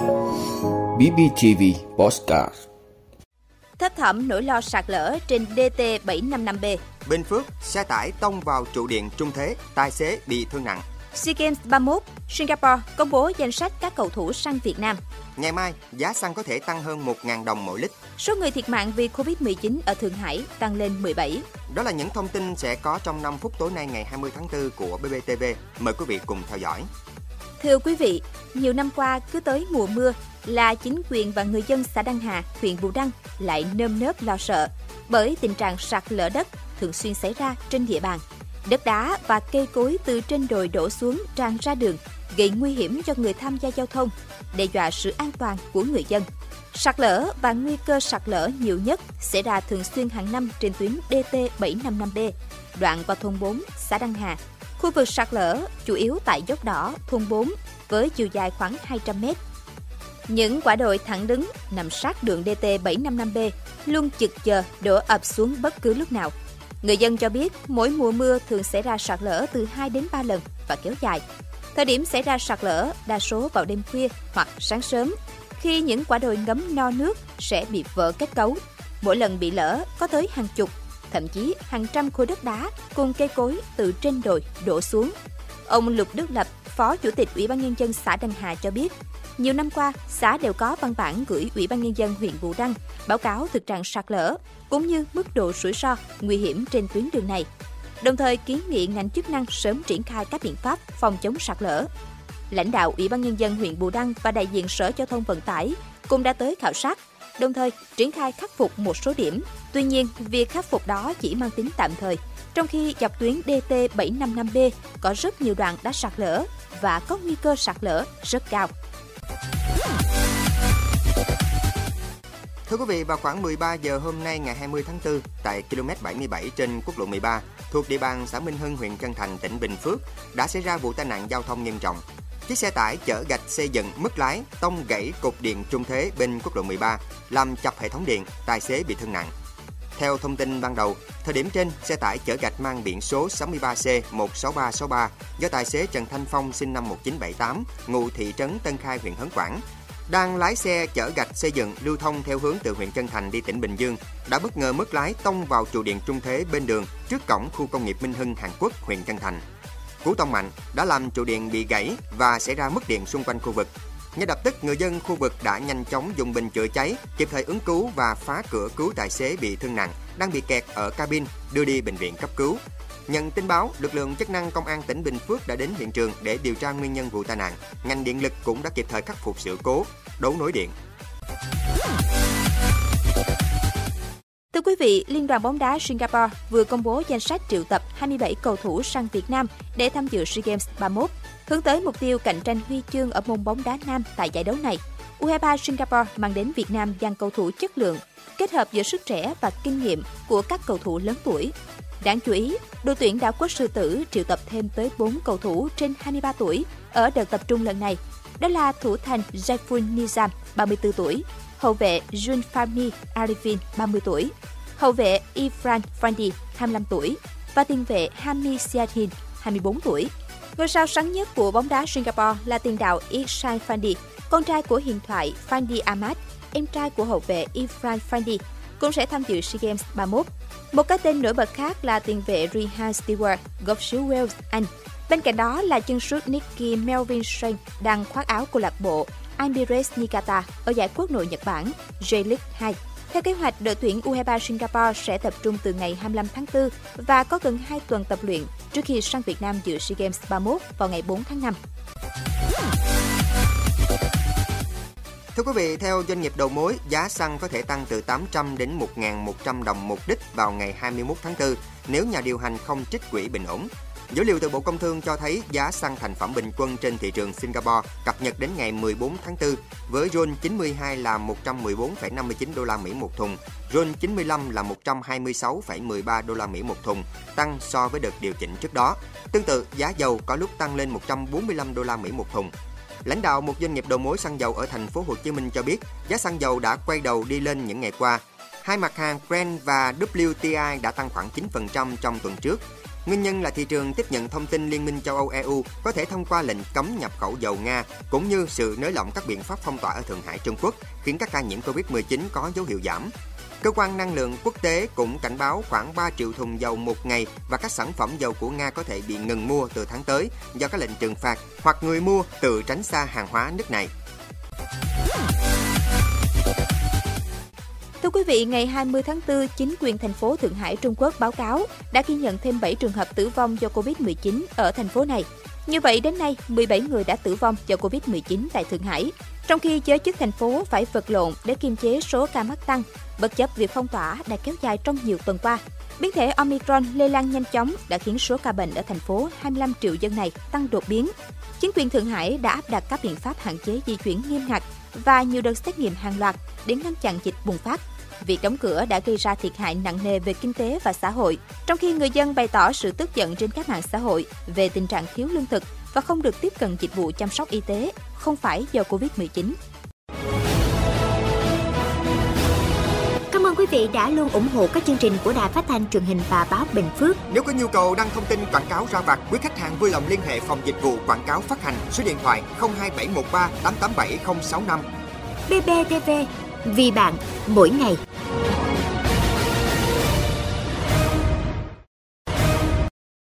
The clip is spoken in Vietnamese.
BBTV Postcard Thấp thỏm nỗi lo sạt lở trên DT755B. Bình Phước, xe tải tông vào trụ điện trung thế, tài xế bị thương nặng. SEA Games 31, Singapore công bố danh sách các cầu thủ sang Việt Nam. Ngày mai, giá xăng có thể tăng hơn 1.000 đồng mỗi lít. Số người thiệt mạng vì Covid-19 ở Thượng Hải tăng lên 17. Đó là những thông tin sẽ có trong 5 phút tối nay ngày 20 tháng 4 của BBTV. Mời quý vị cùng theo dõi. Thưa quý vị, nhiều năm qua cứ tới mùa mưa là chính quyền và người dân xã Đăng Hà, huyện Bù Đăng lại nơm nớp lo sợ bởi tình trạng sạt lở đất thường xuyên xảy ra trên địa bàn. Đất đá và cây cối từ trên đồi đổ xuống tràn ra đường, gây nguy hiểm cho người tham gia giao thông, đe dọa sự an toàn của người dân. Sạt lở và nguy cơ sạt lở nhiều nhất xảy ra thường xuyên hàng năm trên tuyến DT755B, đoạn qua thôn 4, xã Đăng Hà. Khu vực sạt lở chủ yếu tại dốc đỏ, thôn 4, với chiều dài khoảng 200 mét. Những quả đồi thẳng đứng nằm sát đường DT755B luôn chực chờ đổ ập xuống bất cứ lúc nào. Người dân cho biết mỗi mùa mưa thường xảy ra sạt lở từ 2 đến 3 lần và kéo dài. Thời điểm xảy ra sạt lở đa số vào đêm khuya hoặc sáng sớm, khi những quả đồi ngấm no nước sẽ bị vỡ kết cấu. Mỗi lần bị lỡ có tới hàng chục, thậm chí hàng trăm khối đất đá cùng cây cối từ trên đồi đổ xuống. Ông Lục Đức Lập, Phó Chủ tịch Ủy ban Nhân dân xã Đăng Hà cho biết, nhiều năm qua, xã đều có văn bản gửi Ủy ban Nhân dân huyện Bù Đăng báo cáo thực trạng sạt lở, cũng như mức độ rủi ro, nguy hiểm trên tuyến đường này. Đồng thời kiến nghị ngành chức năng sớm triển khai các biện pháp phòng chống sạt lở. Lãnh đạo Ủy ban Nhân dân huyện Bù Đăng và đại diện Sở Giao thông Vận tải cũng đã tới khảo sát, đồng thời triển khai khắc phục một số điểm. Tuy nhiên, việc khắc phục đó chỉ mang tính tạm thời, trong khi dọc tuyến DT755B có rất nhiều đoạn đã sạt lở và có nguy cơ sạt lở rất cao. Thưa quý vị, vào khoảng 13 giờ hôm nay ngày 20 tháng 4, tại km 77 trên quốc lộ 13, thuộc địa bàn xã Minh Hưng, huyện Trân Thành, tỉnh Bình Phước, đã xảy ra vụ tai nạn giao thông nghiêm trọng. Chiếc xe tải chở gạch xây dựng mất lái, tông gãy cột điện trung thế bên quốc lộ 13, làm chập hệ thống điện, tài xế bị thương nặng. Theo thông tin ban đầu, thời điểm trên, xe tải chở gạch mang biển số 63C16363 do tài xế Trần Thanh Phong sinh năm 1978, ngụ thị trấn Tân Khai, huyện Hấn Quảng, đang lái xe chở gạch xây dựng lưu thông theo hướng từ huyện Trân Thành đi tỉnh Bình Dương đã bất ngờ mất lái tông vào trụ điện trung thế bên đường trước cổng khu công nghiệp Minh Hưng, Hàn Quốc, huyện Trân Thành. Cú tông mạnh đã làm trụ điện bị gãy và xảy ra mất điện xung quanh khu vực. Ngay lập tức, người dân khu vực đã nhanh chóng dùng bình chữa cháy, kịp thời ứng cứu và phá cửa cứu tài xế bị thương nặng đang bị kẹt ở cabin đưa đi bệnh viện cấp cứu. Nhận tin báo, lực lượng chức năng công an tỉnh Bình Phước đã đến hiện trường để điều tra nguyên nhân vụ tai nạn. Ngành điện lực cũng đã kịp thời khắc phục sự cố, đấu nối điện. Thưa quý vị, Liên đoàn bóng đá Singapore vừa công bố danh sách triệu tập 27 cầu thủ sang Việt Nam để tham dự SEA Games 31, hướng tới mục tiêu cạnh tranh huy chương ở môn bóng đá nam tại giải đấu này. U23 Singapore mang đến Việt Nam dàn cầu thủ chất lượng, kết hợp giữa sức trẻ và kinh nghiệm của các cầu thủ lớn tuổi. Đáng chú ý, đội tuyển đảo quốc sư tử triệu tập thêm tới 4 cầu thủ trên 23 tuổi ở đợt tập trung lần này. Đó là thủ thành Jaifun Nizam, 34 tuổi, hậu vệ Junfami Arifin, 30 tuổi, hậu vệ Ifran Fandi, 25 tuổi và tiền vệ Hami Siatin, 24 tuổi. Ngôi sao sáng nhất của bóng đá Singapore là tiền đạo Ihsan Fandi, con trai của huyền thoại Fandi Ahmad, em trai của hậu vệ Ifran Fandi, cũng sẽ tham dự SEA Games 31. Một cái tên nổi bật khác là tiền vệ Rehan Stewart, gốc xứ Wales, Anh. Bên cạnh đó là chân sút Nicky Melvin Shane đang khoác áo câu lạc bộ Ambires Niigata ở giải quốc nội Nhật Bản J-League 2. Theo kế hoạch, đội tuyển U23 Singapore sẽ tập trung từ ngày 25 tháng 4 và có gần 2 tuần tập luyện trước khi sang Việt Nam dự SEA Games 31 vào ngày 4 tháng 5. Thưa quý vị, theo doanh nghiệp đầu mối, giá xăng có thể tăng từ 800 đến 1.100 đồng một lít vào ngày 21 tháng 4 nếu nhà điều hành không trích quỹ bình ổn. Dữ liệu từ Bộ Công Thương cho thấy giá xăng thành phẩm bình quân trên thị trường Singapore cập nhật đến ngày 14 tháng 4 với RON 92 là 114,59 đô la Mỹ một thùng, RON 95 là 126,13 đô la Mỹ một thùng, tăng so với đợt điều chỉnh trước đó. Tương tự, giá dầu có lúc tăng lên 145 đô la Mỹ một thùng. Lãnh đạo một doanh nghiệp đầu mối xăng dầu ở thành phố Hồ Chí Minh cho biết, giá xăng dầu đã quay đầu đi lên những ngày qua. Hai mặt hàng Brent và WTI đã tăng khoảng 9% trong tuần trước. Nguyên nhân là thị trường tiếp nhận thông tin Liên minh châu Âu EU có thể thông qua lệnh cấm nhập khẩu dầu Nga, cũng như sự nới lỏng các biện pháp phong tỏa ở Thượng Hải, Trung Quốc, khiến các ca nhiễm Covid-19 có dấu hiệu giảm. Cơ quan năng lượng quốc tế cũng cảnh báo khoảng 3 triệu thùng dầu một ngày và các sản phẩm dầu của Nga có thể bị ngừng mua từ tháng tới do các lệnh trừng phạt hoặc người mua tự tránh xa hàng hóa nước này. Thưa quý vị, ngày 20 tháng 4, chính quyền thành phố Thượng Hải Trung Quốc báo cáo đã ghi nhận thêm 7 trường hợp tử vong do Covid-19 ở thành phố này. Như vậy, đến nay, 17 người đã tử vong do Covid-19 tại Thượng Hải, trong khi giới chức thành phố phải vật lộn để kiềm chế số ca mắc tăng, bất chấp việc phong tỏa đã kéo dài trong nhiều tuần qua. Biến thể Omicron lây lan nhanh chóng đã khiến số ca bệnh ở thành phố 25 triệu dân này tăng đột biến. Chính quyền Thượng Hải đã áp đặt các biện pháp hạn chế di chuyển nghiêm ngặt và nhiều đợt xét nghiệm hàng loạt để ngăn chặn dịch bùng phát. Việc đóng cửa đã gây ra thiệt hại nặng nề về kinh tế và xã hội, trong khi người dân bày tỏ sự tức giận trên các mạng xã hội về tình trạng thiếu lương thực và không được tiếp cận dịch vụ chăm sóc y tế, không phải do Covid-19. Cảm ơn quý vị đã luôn ủng hộ các chương trình của Đài Phát thanh truyền hình và báo Bình Phước. Nếu có nhu cầu đăng thông tin quảng cáo ra vặt, quý khách hàng vui lòng liên hệ phòng dịch vụ quảng cáo phát hành số điện thoại 02713 887065. BBTV, vì bạn, mỗi ngày.